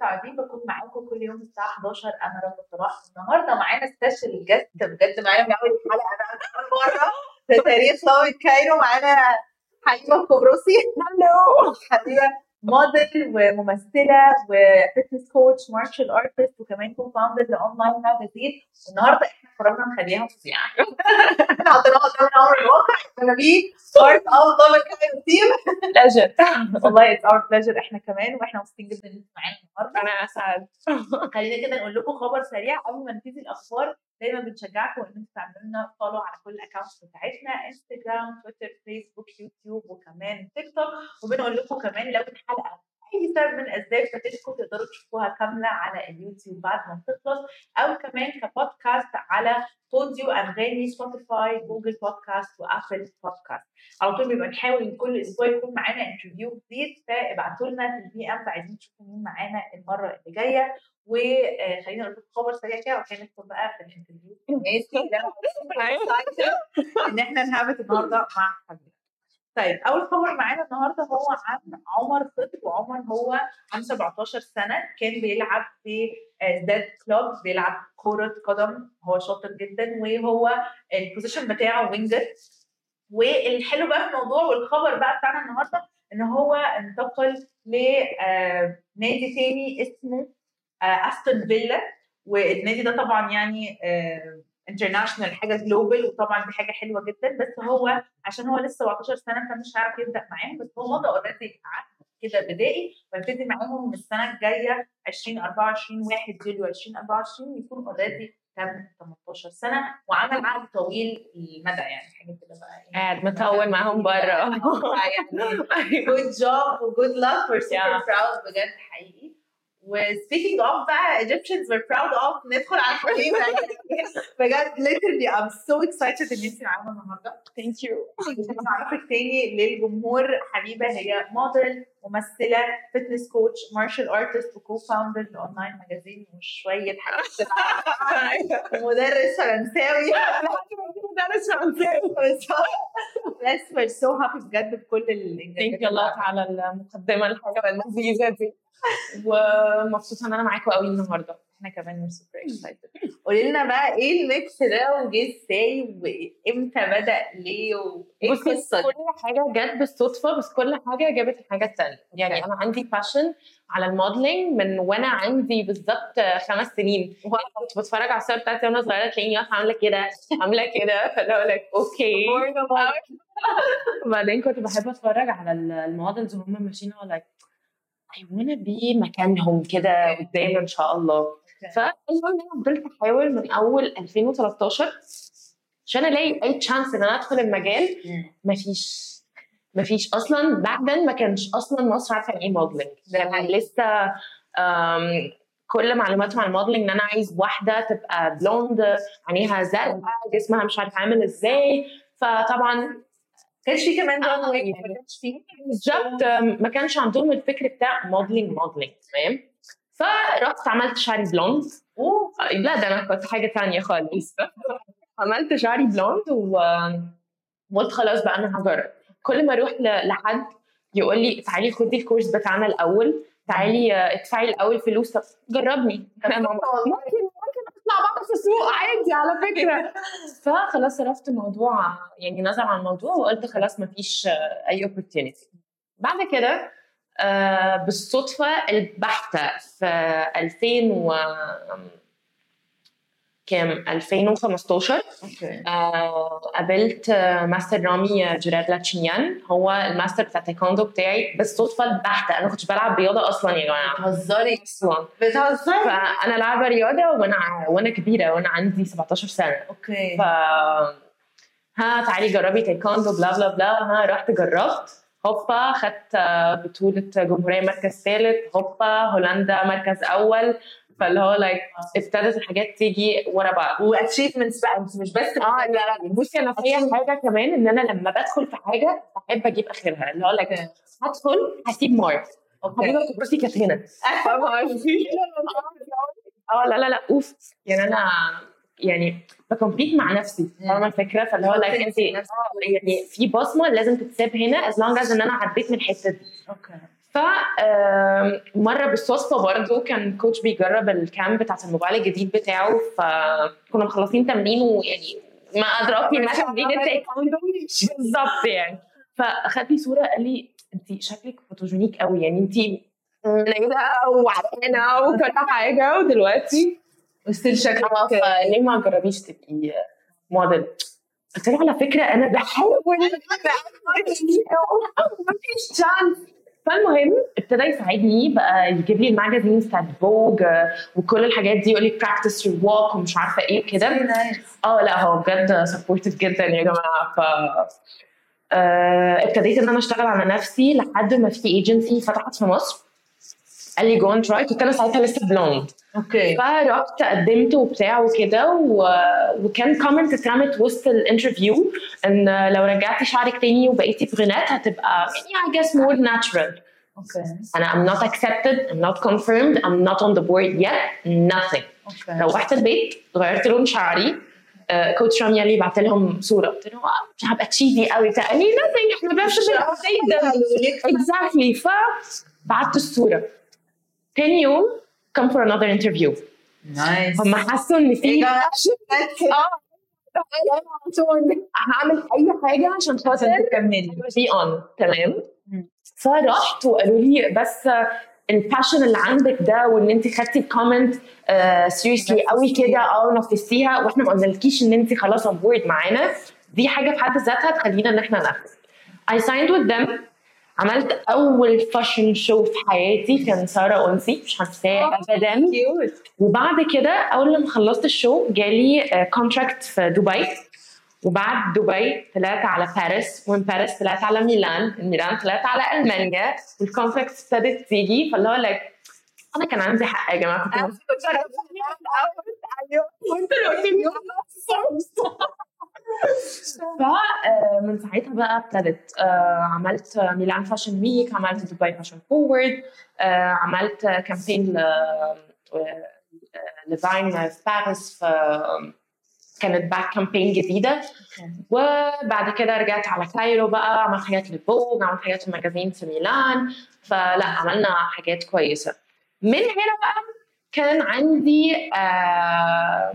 متعودين بكون معاكم كل يوم الساعة 11 أنا رب صلاح النهارده معانا special guest بجد معانا من أول الحلقة أنا أول مرة في تاريخ لوي كايرو معانا حبيبة قبرصي hello حبيبة موديل وممثلة و fitness coach martial artist وكمان co-founder ل online magazine والنهاردة إحنا قررنا نخليها فظيعة. إحنا حطيناها قدامنا أمر الواقع. أنا بيه part of دبل كايرو team pleasure والله it's our pleasure إحنا كمان وإحنا مبسوطين جدا إن أنتوا معانا النهارده. أنا أسعد. خلينا كده نقول لكم خبر سريع. قبل ما نبتدي الأخبار دايما بنشجعكم إن أنتوا تعملوا لنا follow على كل ال accounts بتاعتنا انستجرام تويتر فيسبوك يوتيوب وكمان تيك توك وبنقول لكم كمان لو الحلقة أي سبب من الأسباب فاتتكم تقدروا تشوفوها كاملة على اليوتيوب بعد ما تخلص. أو كمان كبودكاست على بوديو أنغامي سبوتيفاي جوجل بودكاست وابل بودكاست على طول بيبقى نحاول كل أسبوع يكون معانا interview جديد فابعتوا لنا في ال DM عايزين تشوفوا مين معانا المرة اللي جاية. وخلينا نقول لكم خبر سريع كده وعشان ندخل بقى في ال interview. إن إحنا نهابت النهارده مع حبيبة طيب أول خبر معانا النهارده هو عن عمر خضر وعمر هو عنده 17 سنة كان بيلعب في زد club بيلعب كرة قدم هو شاطر جدا وهو ال position بتاعه winger والحلو بقى في الموضوع والخبر بقى بتاعنا النهارده إن هو انتقل لنادي تاني اسمه أستون فيلا والنادي ده طبعا يعني international حاجة global وطبعا دي حاجة حلوة جدا. بس هو عشان هو لسه 17 سنة فمش هيعرف يبدأ معاهم. بس هو مضى already عقد كده بدائي ويبتدي معاهم من السنة الجاية 2024 1 يوليو 2024 يكون already تم 18 سنة وعمل عقد طويل المدى يعني حاجة كده بقى قاعد مطول معاهم بره. يعني good job و good luck we're super proud بجد حقيقي. و speaking of بقى Egyptians we're proud of ندخل على الحبيبه بجد literally I'm so excited ان انت معانا النهارده thank you نعرفك تاني للجمهور حبيبه هي موديل ممثلة fitness coach martial artist و co-founder ل online magazine وشوية حاجات مدرس فرنساوي. مدرس فرنساوي. بس we're so happy بجد بكل thank you الله على المقدمة الحلوة اللذيذة دي. ومبسوطة إن أنا معاكم قوي النهارده. إحنا كمان super excited قولي لنا بقى إيه ال mix ده وجه إزاي وامتى بدأ ليه وايه القصة كل حاجة جت بالصدفة بس كل حاجة جابت الحاجة الثانية يعني. أنا عندي passion على ال modeling من وأنا عندي بالظبط خمس سنين. كنت بتفرج على الصور بتاعتي وأنا صغيرة تلاقيني واقفة عاملة كده عاملة كده. فاللي هو like okay وبعدين كنت بحب أتفرج على ال models وهم ماشيين على like I wanna be مكانهم كده قدام إن شاء الله. فالمهم أنا فضلت أحاول من أول 2013 عشان ألاقي أي chance إن أنا أدخل المجال. مفيش. مفيش أصلا. بعدين ما كانش أصلا مصر عارفة يعني إيه modeling كان لسه كل معلوماتهم عن ال modeling إن أنا عايز واحدة تبقى blonde عينيها زرقاء جسمها مش عارف عامل إزاي. فطبعا كانش في كمان آه، جون ويك يعني. ما كانش في بالظبط. ما كانش عندهم الفكر بتاع modeling modeling تمام؟ فرحت عملت شعري blonde. أوه. لا ده أنا كنت حاجة تانية خالص. عملت شعري بلوند و وقلت خلاص بقى أنا هجرب. كل ما أروح ل- لحد يقول لي تعالي خدي الكورس بتاعنا الأول. تعالي آه، ادفعي الأول فلوس. طب جربني ممكن ممكن أطلع بقى في السوق عادي على فكرة. فخلاص صرفت الموضوع يعني نظر عن الموضوع وقلت خلاص مفيش آه، أي opportunity. بعد كده آه، بالصدفة البحتة في 2000 و كام؟ 2015 أوكي. آه، قابلت ماستر رامي جيرار لاتشينيان. هو الماستر بتاع تايكوندو بتاعي بالصدفة البحتة. أنا كنتش بلعب رياضة أصلا يا جماعة. بتهزري؟ أصلا. بتهزري؟ فأنا لعبة رياضة وأنا وأنا كبيرة وأنا عندي 17 سنة. okay. ف ها تعالي جربي تايكوندو blah blah blah. ها رحت جربت. هوبا خدت بطولة جمهورية مركز ثالث هوبا هولندا مركز أول. فاللي هو like ابتدت الحاجات تيجي ورا بعض. و achievements بقى مش بس آه لا لا بصي أنا فيا حاجة كمان إن أنا لما بدخل في حاجة بحب أجيب آخرها. اللي هو like هدخل هسيب مارك okay. حبيبه كبروصي كانت هنا. آه لا لا لا أوف. يعني أنا يعني ب compete مع نفسي. فاهمه الفكرة فاللي هو like انت. آه، يعني في بصمة لازم تتساب هنا as long as إن أنا عديت من الحتة دي. okay. ف مرة بالصدفة برضو كان coach بيجرب ال cam بتاعت الموبايل الجديد بتاعه فكنا مخلصين تمرين ويعني ما أدراكي ما تمرين بالظبط يعني. فاخد لي صورة قال لي انت شكلك photogenic قوي يعني انت منيله وعرقانة وكل حاجة ودلوقتي و still شكلك فليه ما جربيش تبقي موديل. قلت له على فكرة أنا بحاول. مفيش chance فالمهم ابتدى يساعدني بقى يجيب لي ال magazines بتاعت Vogue وكل الحاجات دي يقول لي practice your walk ومش عارفة إيه كده. آه لا هو بجد supportive جدا يا جماعة. ف آه، ابتديت إن أنا أشتغل على نفسي لحد ما في ايجنسي فتحت في مصر. قال لي go and try كنت أنا ساعتها لسه blonde okay. فرحت قدمت وبتاع وكده و... وكان comment اترمت وسط ال interview إن لو رجعتي شعرك تاني وبقيتي brunette هتبقى يعني I guess more natural. okay. أنا I'm not accepted. I'm not confirmed. I'm not on the board yet. Nothing. okay. روحت البيت غيرت لون شعري. آه، coach رامي قال لي بعت لهم صورة. قلت له آه، مش هبقى cheesy قوي. بتاع. قال لي nothing. إحنا بنعمل ده exactly. فبعت الصورة. تاني يوم come for another interview? nice هم حسوا إن في آه. هعمل أي حاجة عشان خاطر تكملي. be on تمام. فرحت وقالوا لي بس ال passion اللي عندك ده وإن أنت خدتي ال comment seriously قوي كده آه نفذتيها وإحنا ما قلنالكيش إن أنت خلاص on board معانا. دي حاجة في حد ذاتها تخلينا إن إحنا ننفذ I signed with them. عملت أول fashion show في حياتي كان سارة انسي مش هنساه ابدا. وبعد كده أول لما خلصت ال show جالي contract في دبي. وبعد دبي طلعت على باريس ومن باريس طلعت على ميلان من ميلان طلعت على ألمانيا. وال contract ابتدت تيجي. فاللي هو like أنا كان عندي حق يا جماعة كنت وانتوا اللي قلتوا لي فمن ساعتها بقى ابتدت آه، عملت ميلان fashion week عملت دبي fashion forward عملت campaign لفاين في باريس كانت bag campaign جديدة. وبعد كده رجعت على كايرو بقى عملت حاجات ل Vogue عملت حاجات في magazine في ميلان. فلا عملنا حاجات كويسة. من هنا بقى كان عندي آه آه،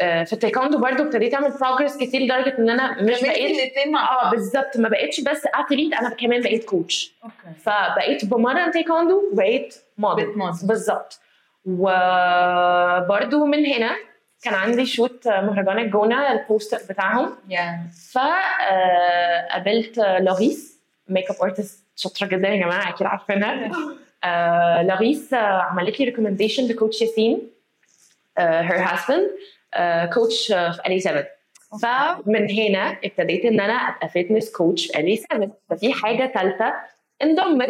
في التايكوندو برضو ابتديت أعمل progress كتير لدرجة إن أنا مش بقيت الاثنين مع آه بالظبط. ما بقتش بس athlete أنا كمان بقيت coach okay. فبقيت بمرن تايكوندو وبقيت موديل. بالظبط. وبرضو من هنا كان عندي shoot مهرجان الجونه ال poster بتاعهم. يا فقابلت لوريس makeup artist شاطرة جدا يا جماعة أكيد عارفينها. آه، لوريس آه، عملت لي recommendation ل coach ياسين her husband coach في الي 7 فمن هنا ابتديت إن أنا ابقى fitness coach في الي 7 ففي حاجة ثالثه انضمت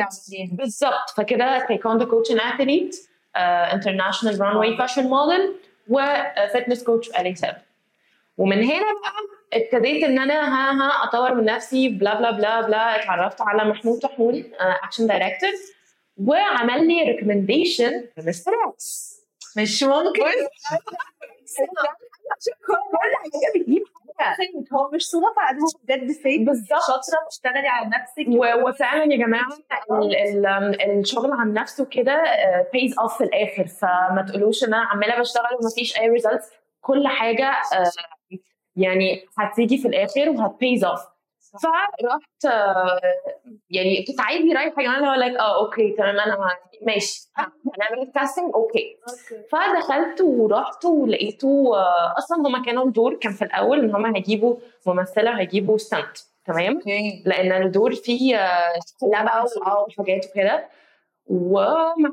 بالظبط. فكده تايكوندو coach and athlete international runway fashion model و fitness coach في الي 7 ومن هنا بقى ابتديت إن أنا ها ها أطور من نفسي blah blah blah blah اتعرفت على محمود طحون action director وعمل لي recommendation ل Mr. X مش ممكن. كل حاجة بتجيب حاجة هو مش صدفه قد هو بجد فيك بالظبط. شاطرة بتشتغلي على نفسك. وفعلا يا جماعة ال- ال- الشغل على نفسه كده pays off في الآخر. فما تقولوش إن أنا عمالة بشتغل ومفيش أي results كل حاجة آه، يعني هتيجي في الآخر وهت pays off فرحت آه، يعني كنت عادي رايحة يا جماعة اللي هو like آه okay تمام أنا ماشي. هنعمل ال casting okay. فدخلت ورحت ولقيته آه، أصلا هما كانوا الدور كان في الأول إن هما هيجيبوا ممثلة وهيجيبوا stunt تمام؟ okay. لأن الدور فيه آه، لعبة وحاجات وكده. وما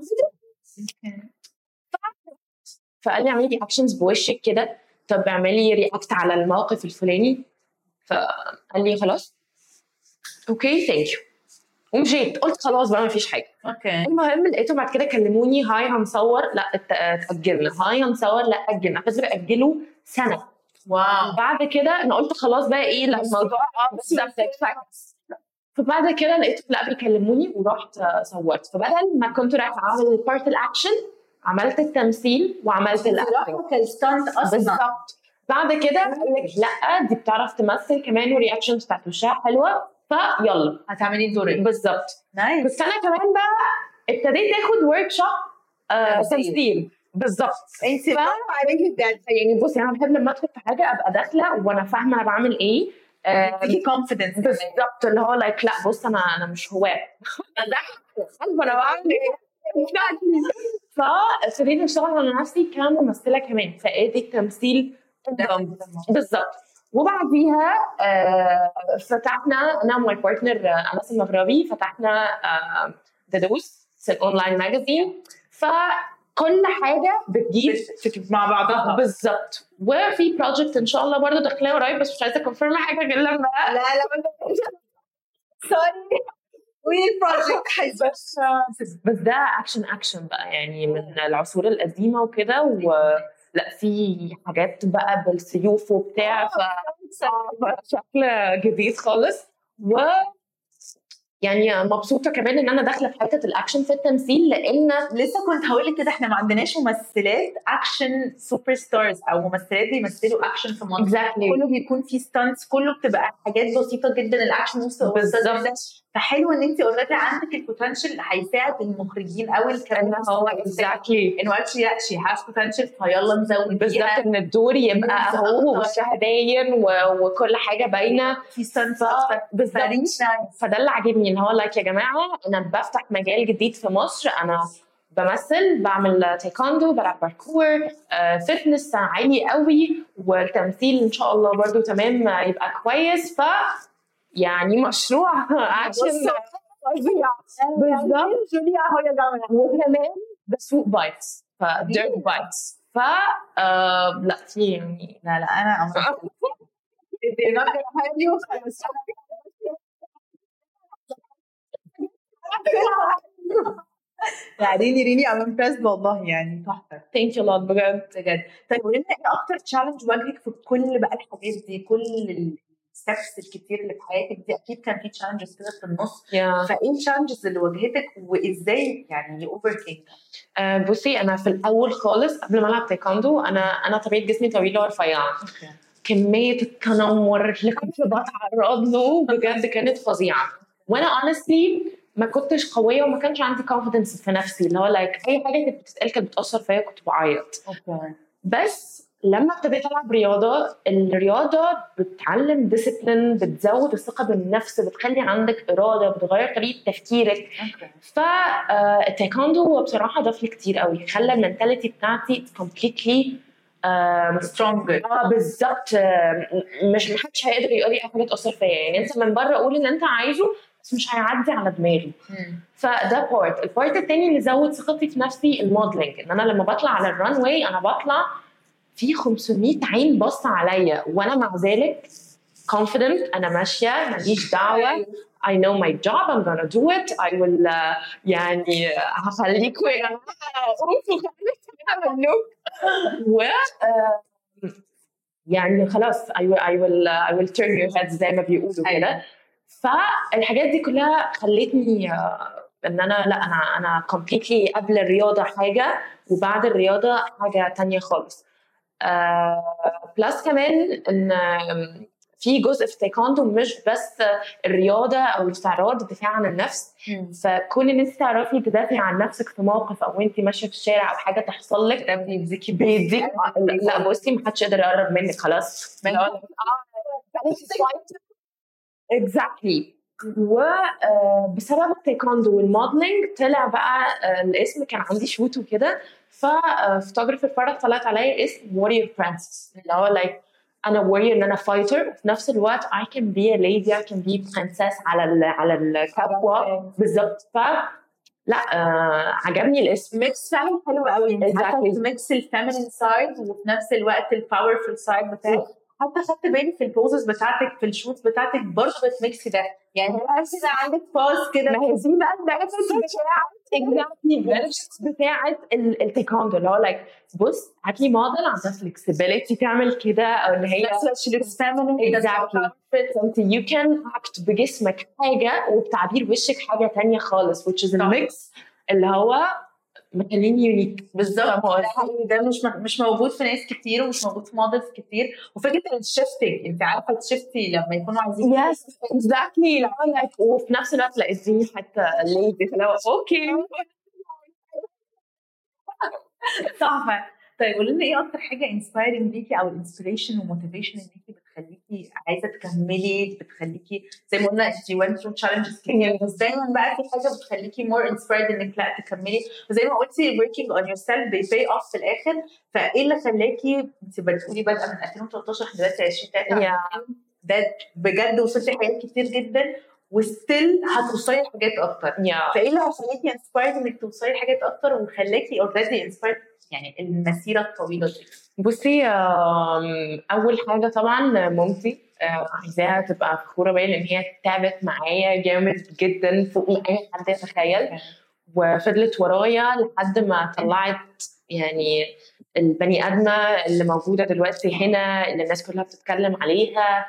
فقال لي اعملي actions بوشك كده. طب اعملي react على الموقف الفلاني. فقال لي خلاص. okay thank you ومشيت. قلت خلاص بقى ما فيش حاجة. okay. المهم لقيته بعد كده كلموني. hi هنصور لا اتأجلنا. hi هنصور لا أجلنا. بس بيأجلوا سنة. wow. بعد كده أنا قلت خلاص بقى إيه لا الموضوع آه exact. فبعد كده لقيت لا بيكلموني ورحت آه، صورت. فبدل ما كنت رايحة أعمل part ال action عملت التمثيل وعملت راحوا cancel ال stunt أصلا. بالظبط. بعد كده قال لك لا دي بتعرف تمثل كمان وال reactions بتاعت وشها حلوة ف يلا. هتعملي الدورين بالظبط. nice بس أنا كمان بقى ابتديت آخد workshop تمثيل. تمثيل. بالظبط. انت عليكي بجد. يعني بصي أنا بحب لما أدخل في حاجة أبقى داخلة وأنا فاهمة أنا بعمل إيه. آه، تديكي confidence بالظبط. اللي هو like لا بص أنا أنا مش هواة. أنا أنا بعمل إيه؟ فابتديت أشتغل على نفسي كممثلة كمان. فآدي التمثيل. بالظبط وبعديها آه، فتحنا أنا و my partner أنس المغربي فتحنا آه، دادوس ال online magazine فكل حاجة بتجيب مع بعضها. بالظبط وفي project إن شاء الله برضه داخلاه قريب بس مش عايزة confirm حاجة غير لما لا لا sorry وال project بس بس ده action action بقى يعني من العصور القديمة وكده ولا في حاجات بقى بالسيوف وبتاع ف شكل جديد خالص. و يعني مبسوطة كمان إن أنا داخلة في حتة الاكشن في التمثيل لأن لسه كنت هقول كده إحنا ما عندناش ممثلات action super stars أو ممثلات بيمثلوا اكشن في مصر. exactly كله بيكون في stunts كله بتبقى حاجات بسيطة جدا الاكشن بالظبط. فحلو إن انت already عندك ال potential هيساعد المخرجين أو الكاميرا هو exactly إنه actually لا she has potential فيلا نزود بالظبط إن الدور يبقى. أهو وشها باين وكل حاجة باينة. في stunts بالظبط. فده اللي عاجبني. ان هو like يا جماعة أنا بفتح مجال جديد في مصر أنا بمثل بعمل تايكوندو بلعب باركور آه، fitness عالي قوي والتمثيل إن شاء الله برضو تمام آه، يبقى كويس. ف يعني مشروع فظيع. بالظبط. جوليا هو يا جماعة. وكمان بسوق bikes ف dirt bikes ف آه، لا في يعني لا لا أنا لا really I'm impressed والله يعني تحفة. thank you a lot بجد. بجد. طيب قولي لنا إيه أكتر challenge واجهك في كل بقى الحاجات دي كل ال steps الكتير اللي في حياتك دي؟ أكيد كان في challenges كده في النص. يا فإيه التشالنجز اللي واجهتك وإزاي يعني over آه، بصي أنا في الأول خالص قبل ما ألعب تايكوندو أنا أنا طبيعة جسمي طويله ورفيعه كمية التنمر اللي كنت بتعرض له بجد كانت فظيعة. وأنا honestly ما كنتش قوية وما كانش عندي confidence في نفسي اللي هو like أي حاجة كانت بتتقال كانت بتأثر فيا كنت بعيط. بس لما ابتديت ألعب رياضة الرياضة بتعلم discipline بتزود الثقة بالنفس بتخلي عندك إرادة بتغير طريقة تفكيرك. فالتايكوندو هو بصراحة ضاف لي كتير قوي خلى ال mentality بتاعتي completely stronger آه بالظبط آه، مش محدش هيقدر يقول لي حاجة تأثر فيا. يعني أنت من بره قول اللي أنت عايزه بس مش هيعدي على دماغي. فده part ال part التاني اللي زود ثقتي في نفسي ال modeling إن أنا لما بطلع على ال runway أنا بطلع في 500 عين باصه عليا وأنا مع ذلك confident أنا ماشية ماليش دعوة I know my job I'm gonna do it I will uh, يعني هخليكوا يا جماعة و آه، يعني خلاص I will I will I will turn your heads زي ما بيقولوا كده. فالحاجات دي كلها خلتني آه، إن أنا لا أنا أنا completely قبل الرياضة حاجة وبعد الرياضة حاجة تانية خالص. plus كمان إن في جزء في تايكوندو مش بس الرياضة أو الاستعراض الدفاع عن النفس. فكون إن أنت تعرفي تدافعي عن نفسك في موقف أو أنت ماشية في الشارع أو حاجة تحصل لك ده بيديكي بيديك لا بصي محدش يقدر يقرب منك خلاص. exactly وبسبب التايكوندو وال modeling طلع بقى آه، الاسم كان عندي shoot وكده. ف photographer فرح طلعت عليا اسم warrior princess اللي هو like أنا warrior إن أنا fighter وفي نفس الوقت I can be a lady I can be princess على ال على الكاب بالظبط. ف لا آه عجبني الاسم. mix فعلا حلو قوي. Exactly. ت mix ال feminine side وفي نفس الوقت ال powerful side بتاعك حتى خدت بالي في ال poses بتاعتك في ال shoot بتاعتك برضه بت mix ي ده. يعني تحس إن عندك buzz كده. ما هي دي بقى ال benefits بتاعت exactly بتاعت ال- التايكوندو اللي هو like بص هات لي موديل عندها flexibility تعمل كده أو إن هي. انت you can act بجسمك حاجة وبتعبير وشك حاجة تانية خالص which is. ال mix اللي هو مخليني unique بالظبط. ده مش مش موجود في ناس كتير ومش موجود في models كتير. وفكرة ال shifting انت عارفة ال shifting لما يكونوا عايزين yes exactly وفي نفس الوقت لا اديني حتى lady flow okay تحفة. طيب قولي لنا إيه أكتر حاجة inspiring ليكي أو ال inspiration وال motivation اللي انت بتخليكي عايزة تكملي بتخليكي زي ما قلنا انت went through challenges كتير بس دايما بقى في حاجة بتخليكي more inspired إنك لا تكملي وزي ما قلتي working on yourself pay off في الآخر فإيه اللي خلاكي انت بتقولي بادئه من 2013 لحد دلوقتي 2023 Yeah. ده بجد وصلتي حاجات كتير جدا و still هتوصلي لحاجات أكتر. Yeah. فإيه اللي خلاكي inspired إنك توصلي لحاجات أكتر وخلاكي already inspired يعني المسيرة الطويلة دي. بصي أول حاجة طبعا مامتي آه، عايزاها تبقى فخورة بيا لأن هي تعبت معايا جامد جدا فوق ما أي حد يتخيل. وفضلت ورايا لحد ما طلعت يعني البني آدمة اللي موجودة دلوقتي هنا اللي الناس كلها بتتكلم عليها.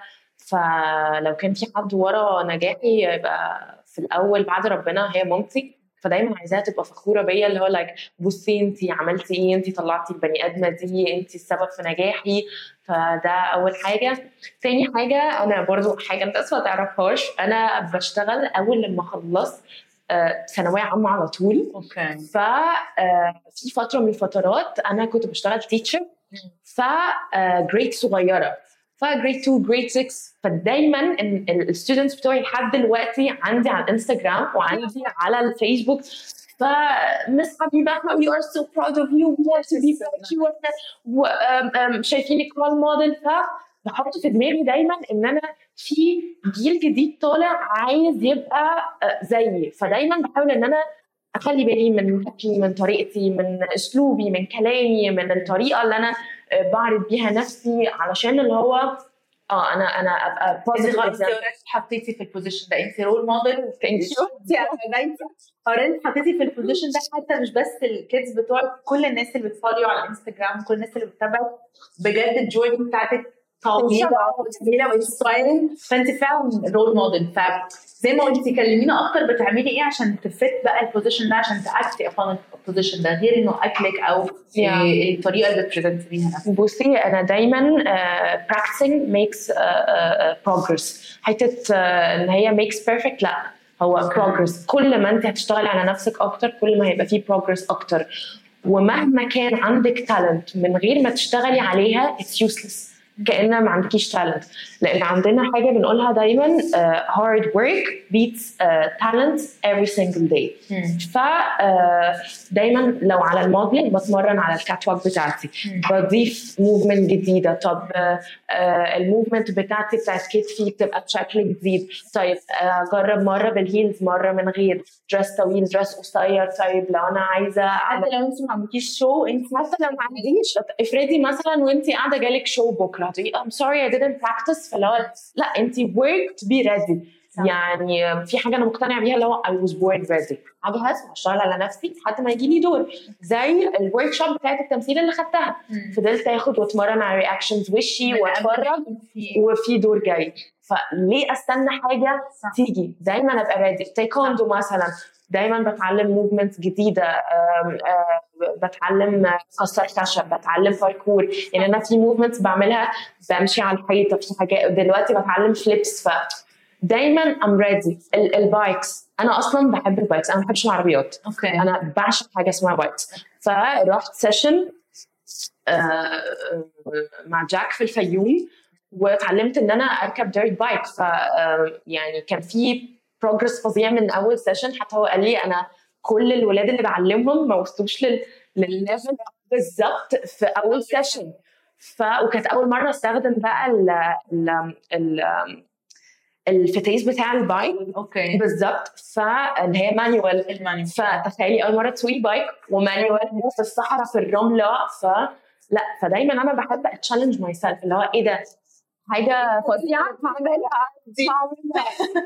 فلو كان في حد ورا نجاحي يبقى في الأول بعد ربنا هي مامتي. فدايما عايزاها تبقى فخورة بيا اللي هو لايك بصي انت عملتي إيه؟ انت طلعتي البني آدمة دي انت السبب في نجاحي. فده أول حاجة. تاني حاجة أنا برضو حاجة انت اسفه تعرفهاش. أنا بشتغل أول لما خلصت آه، ثانوية عامة على طول. okay. ففي فترة من الفترات أنا كنت بشتغل teacher ف grade صغيرة. ف grade 2 grade 6 فدايما ال students بتوعي لحد دلوقتي عندي على الانستغرام وعندي على الفيسبوك ف miss حبيبة إحنا we are so proud of you. We want to be like you. وشايفينك role model فبحط في دماغي دايما إن أنا في جيل جديد طالع عايز يبقى آه، زيي. فدايما بحاول إن أنا أخلي بالي من شكلي من طريقتي من أسلوبي من كلامي من الطريقة اللي أنا بعرض بيها نفسي علشان اللي هو آه أنا أنا أبقى already حطيتي في ال position ده. انت role model. انت already حطيتي في ال position ده حتى مش بس ال kids بتوعك كل الناس اللي بت follow ـو على الانستجرام كل الناس اللي بتتابعك بجد الجورني بتاعتك طويله وجميله وانسبايرنج فانت فعلا رول موديل فزي ما قلتي كلمينا أكتر بتعملي إيه عشان تفت بقى البوزيشن ده عشان تاكتي ابون البوزيشن ده غير انه اكلك أو Yeah. الطريقة اللي بتبريزنت بيها نفسك بصي أنا دايما uh, uh, progress. حتة ان هي makes perfect لا هو progress. كل ما انت هتشتغلي على نفسك أكتر كل ما هيبقى فيه progress أكتر ومهما كان عندك talent. من غير ما تشتغلي عليها it's useless. كأن ما عندكيش talent. لأن عندنا حاجة بنقولها دايما hard work beats uh, talent every single day. ف آه، دايما لو على ال modeling بتمرن على ال catwalk بتاعتي بضيف movement جديدة. طب ال movement بتاعتي بتاعت كتفي بتبقى بشكل جديد. طيب آه، اجرب مرة بال heels مرة من غير. dress طويل dress قصير. طيب لو أنا عايزة حتى لو أنت ما عندكيش show أنت لو ما عنديش افرضي مثلا وأنت قاعدة جالك show بكرة. تقولي I'm sorry I didn't practice فاللي هو لا انت work to be ready. يعني في حاجة أنا مقتنعة بيها اللي هو I was born ready. هجهز واشتغل على نفسي لحد ما يجي لي دور. زي ال workshop بتاعت التمثيل اللي خدتها. فضلت آخد وأتمرن على reactions وشي وأتفرج وفي دور جاي. فليه أستنى حاجة صح. تيجي؟ دايما أبقى بادئ تايكوندو مثلا. دايما بتعلم movement جديدة. أم، أم، بتعلم كسر خشب بتعلم باركور يعني أنا في movements بعملها بمشي على الحيطة في حاجات. دلوقتي بتعلم flips ف دايما I'm ready ال bikes أنا أصلا بحب ال bikes أنا ما بحبش العربيات. okay. أنا بعشق حاجة اسمها bikes فرحت session مع جاك في الفيوم واتعلمت إن أنا أركب dirt bike ف آه، يعني كان في progress فظيع من أول session حتى هو قال لي أنا كل الولاد اللي بعلمهم ما وصلوش لل لل level بالظبط في أول session ف وكانت أول مرة أستخدم بقى ال ال ال الفتيس بتاع ال bike. okay. بالظبط. فاللي هي manual فتخيلي أول مرة تسوقي bike و manual في الصحراء في الرملة. ف لا فدايما أنا بحب a challenge myself اللي هو إيه ده؟ حاجة فظيعة؟ هعملها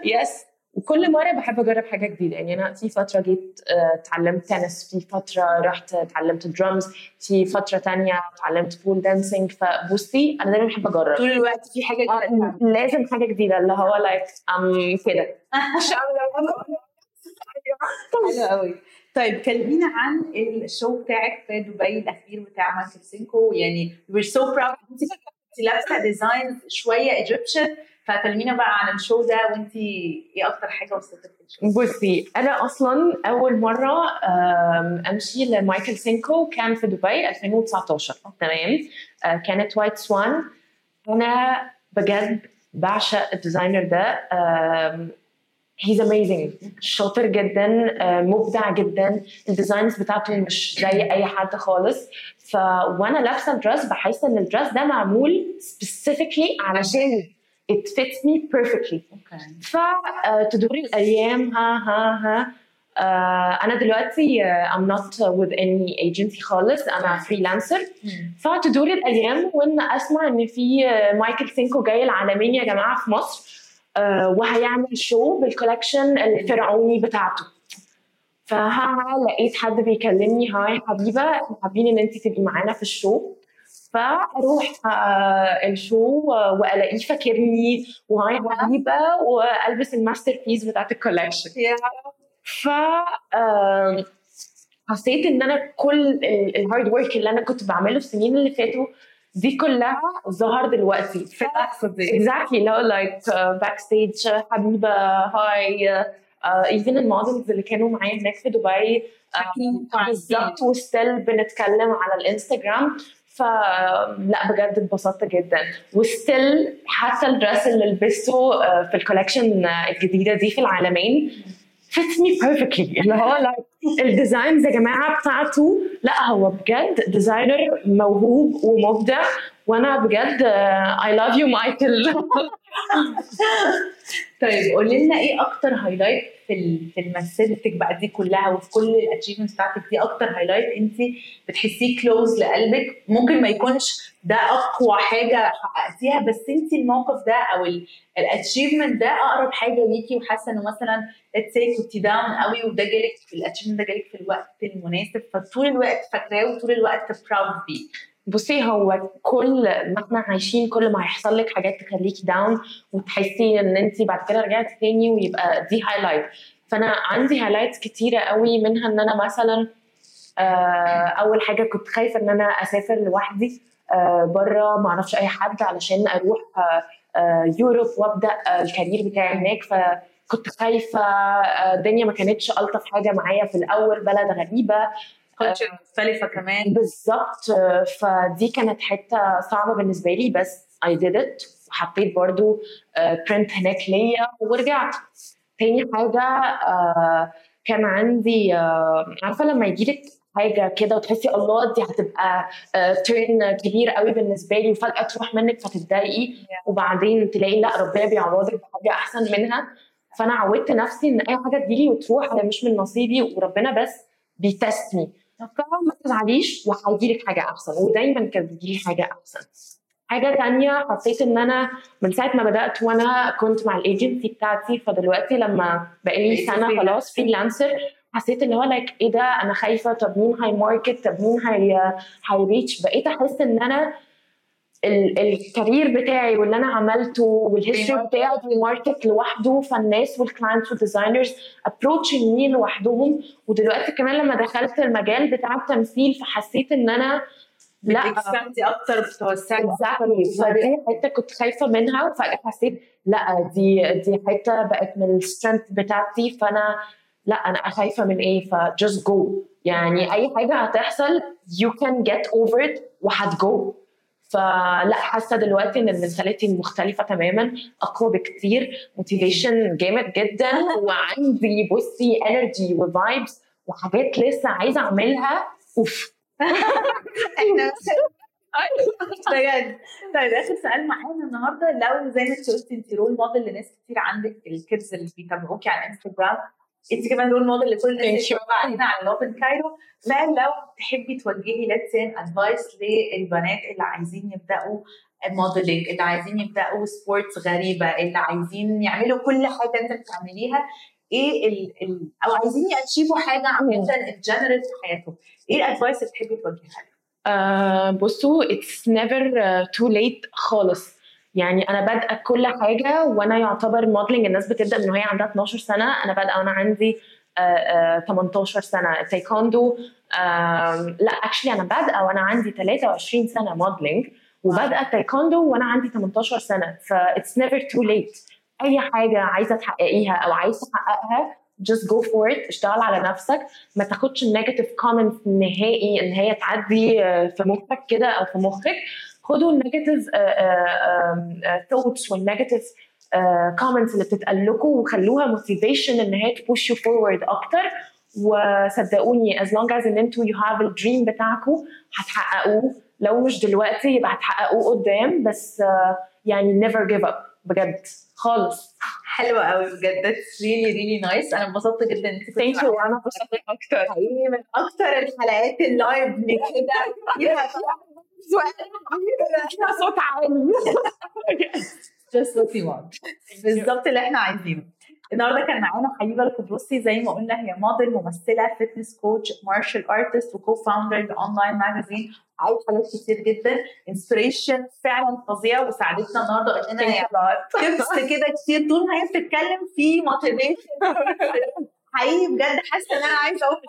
yes وكل مرة بحب أجرب حاجة جديدة. يعني أنا في فترة جيت آه، اتعلمت تنس في فترة رحت اتعلمت درامز في فترة تانية اتعلمت pole dancing فبصي أنا دايما بحب أجرب. طول الوقت في حاجة آه، جديدة. لازم حاجة جديدة. اللي هو like I'm كده. مش حلو قوي طيب. كلمينا عن ال show بتاعك في دبي الأخير بتاع مايكل سينكو. يعني we're so proud. انت لابسة design شوية Egyptian فكلمينا بقى عن ال show ده وانت إيه أكتر حاجة وصلتك بصي أنا أصلا أول مرة أمشي لمايكل سينكو كان في دبي 2019 تمام؟ آه، كانت white swan أنا بجد بعشق ال designer ده. he's amazing شاطر جدا آه، مبدع جدا. ال designs بتاعته مش زي أي حد خالص. ف وأنا لابسة ال dress بحس إن ال dress ده معمول specifically علشان it fits me perfectly. okay فتدور الأيام ها ها ها. آه، أنا دلوقتي آه، I'm not with any agency خالص. أنا freelancer فتدور الأيام وإن أسمع إن في آه، مايكل سينكو جاي العلمين يا جماعة في مصر آه، وهيعمل show بال collection الفرعوني بتاعته. فها لقيت حد بيكلمني hi حبيبة حابين إن انت تبقي معانا في ال show فأروح آه، ال show آه، وألاقيه فاكرني و hi حبيبه وألبس ال masterpiece بتاعت ال collection ف حسيت إن أنا كل ال hard work اللي أنا كنت بعمله السنين اللي فاتوا دي كلها ظهر دلوقتي. في اللحظه دي exactly لو like backstage حبيبة hi even ال models اللي كانوا معايا هناك في دبي. آه، بالظبط و still بنتكلم على الانستغرام فلا بجد اتبسطت جدا. و still حتى ال dress اللي لبسته آه، في ال collection الجديدة دي في العلمين fits me perfectly. اللي هو ال designs يا جماعة بتاعته لا هو بجد designer موهوب ومبدع. وأنا بجد آه، I love you مايكل طيب قولي لنا إيه أكتر highlight في في مسيرتك بقى دي كلها وفي كل ال achievements بتاعتك؟ دي أكتر هايلايت أنت بتحسيه close لقلبك؟ ممكن ما يكونش ده أقوى حاجة حققتيها بس أنت الموقف ده أو ال achievement ده أقرب حاجة ليكي وحاسة إنه مثلا say كنت down قوي وده جالك ال achievement ده جالك في الوقت المناسب فطول الوقت فاكراه وطول الوقت proud بيه. بصي هو كل ما إحنا عايشين كل ما هيحصل لك حاجات تخليكي down وتحسي إن انت بعد كده رجعتي تاني ويبقى دي highlight فأنا عندي highlights كتيرة قوي منها إن أنا مثلا آه، أول حاجة كنت خايفة إن أنا أسافر لوحدي بره ما أعرفش أي حد علشان أروح آه، آه، Europe وأبدأ آه، ال career بتاعي هناك. فكنت خايفة آه، الدنيا ما كانتش ألطف حاجة معايا في الأول بلد غريبة. culture مختلفة كمان. بالظبط. آه، فدي كانت حتة صعبة بالنسبة لي بس I did it. وحطيت برضو print هناك ليا ورجعت. تاني حاجة آه، كان عندي آه، عارفة لما يجيلك حاجة كده وتحسي الله دي هتبقى turn كبير قوي بالنسبة لي وفجأة تروح منك فتتضايقي. وبعدين تلاقي لا ربنا بيعوضك بحاجة أحسن منها. فأنا عودت نفسي إن أي حاجة تجيلي وتروح ده مش من نصيبي وربنا بس بيتستني فما تزعليش وهيجيلك حاجة أحسن ودايما كانت بتجيلي حاجة أحسن حاجة تانية حسيت إن أنا من ساعة ما بدأت وأنا كنت مع الايجنسي بتاعتي فدلوقتي لما بقالي سنة. خلاص freelancer حسيت اللي هو like إيه ده أنا خايفة طب مين هي market طب مين هي هي reach بقيت أحس إن أنا ال career بتاعي واللي أنا عملته وال history. بتاعي بي market لوحده فالناس وال clients وال designers approaching me لوحدهم. ودلوقتي كمان لما دخلت المجال بتاع التمثيل فحسيت إن أنا لأ. بت expand ي أكتر بتوسعي فدي حتة كنت خايفة منها وفجاه حسيت لأ دي دي حتة بقت من ال strength بتاعتي. فأنا لأ أنا خايفة من إيه؟ ف just go يعني أي حاجة هتحصل you can get over it وهتجو. فلا حاسة دلوقتي إن ال mentality مختلفة تماما أقوى بكتير motivation جامد جدا وعندي بصي energy و vibes وحاجات لسه عايزة أعملها. أوف. إحنا بجد. طيب آخر سؤال معانا النهارده. لو زي ما انت قلتي انت role model لناس كتير عندك ال kids اللي بيتابعوكي على الانستجرام انت كمان role model لكل الناس هنا على Lovin Cairo. فلو تحبي توجهي let's say advice للبنات اللي عايزين يبدأوا modeling اللي عايزين يبدأوا sports غريبة اللي عايزين يعملوا كل حاجة انت بتعمليها إيه ال ال أو عايزين ي achieve وا حاجة عامة in general في حياتهم. إيه ال advice اللي تحبي توجهها لهم؟ آه بصوا it's never uh, too late خالص. يعني أنا بادئة كل حاجة وأنا يعتبر modeling الناس بتبدأ من وهي عندها 12 سنة. أنا بادئة وأنا عندي آه، 18 سنة. التايكوندو آم، لا actually أنا بادئة وأنا عندي 23 سنة modeling وبادئة التايكوندو وأنا عندي 18 سنة. ف it's never too late أي حاجة عايزة تحققيها أو عايزه تحققها just go for it. اشتغل على نفسك. ما تاخدش ال negative comments نهائي إن هي تعدي آه، في مخك كده أو في مخك. خدوا ال negative thoughts وال negative comments اللي بتتقال لكم وخلوها motivation إن هي ت push you forward أكتر. وصدقوني as long as إن أنتوا you have ال dream بتاعكم هتحققوه. لو مش دلوقتي يبقى هتحققوه قدام. بس آه، يعني never give up بجد. خالص. حلوة قوي بجد. it's really really nice أنا انبسطت جدا إن أنت thank you أنا انبسطت أكتر. حقيقي من أكتر الحلقات ال live اللي كده. فيها صوت عالي just what we want. بالظبط اللي إحنا عايزينه. النهارده كان معانا حبيبة القبرصي زي ما قلنا هي موديل ممثلة fitness coach martial artist و co-founder ل online magazine عايز حاجات كتير جدا. inspiration فعلا فظيع وساعدتنا النهارده. قلت لنا هي tips كده كتير. طول ما هي بتتكلم في motivation حقيقي بجد حاسة إن أنا عايزة أقول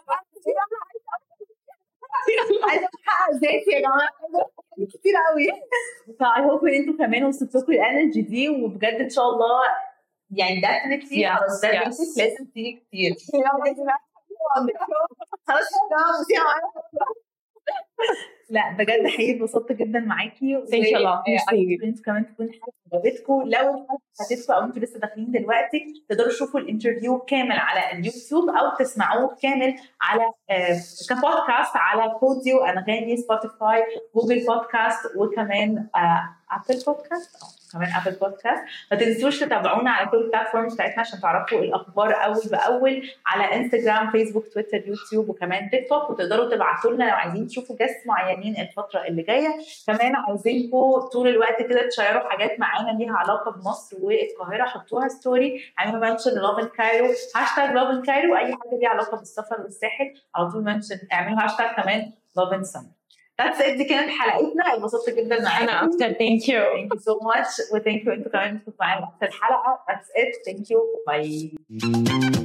عايزة احقق ذاتي يا جماعة. كتير قوي. ف I hope إن أنتوا كمان وصلت لكم ال energy دي وبجد إن شاء الله يعني definitely خلاص لازم تيجي كتير. خلاص يا جماعة. لا بجد حقيقي اتبسطت جدا معاكي a lot. Merci. أنتوا كمان تكون حاجة عجبتكم لو فاتتكم أو أنتوا لسه داخلين دلوقتي تقدروا تشوفوا ال interview كامل على اليوتيوب أو تسمعوه كامل على آه، كبودكاست على بوديو أنغامي سبوتيفاي جوجل بودكاست وكمان ابل بودكاست آه كمان ابل بودكاست ما تنسوش تتابعونا على كل ال platforms بتاعتنا عشان تعرفوا الأخبار أول بأول على انستجرام فيسبوك تويتر يوتيوب وكمان تيك توك وتقدروا تبعتوا لنا لو عايزين تشوفوا guests معينين الفترة اللي جاية. كمان عايزينكم طول الوقت كده تشيروا حاجات معانا ليها علاقة بمصر والقاهرة حطوها story اعملوا mention Lovin Cairo hashtag Lovin Cairo أي حاجة ليها علاقة بالسفر والساحل على طول mention اعملوا هاشتاج كمان Lovin Summer That's it. دي كانت حلقتنا. اتبسطت جدا معاكم. أنا أكتر. Thank you Thank you so much. و Thank you أنتوا كمان كنتوا معانا في الحلقة That's it. Thank you. Bye.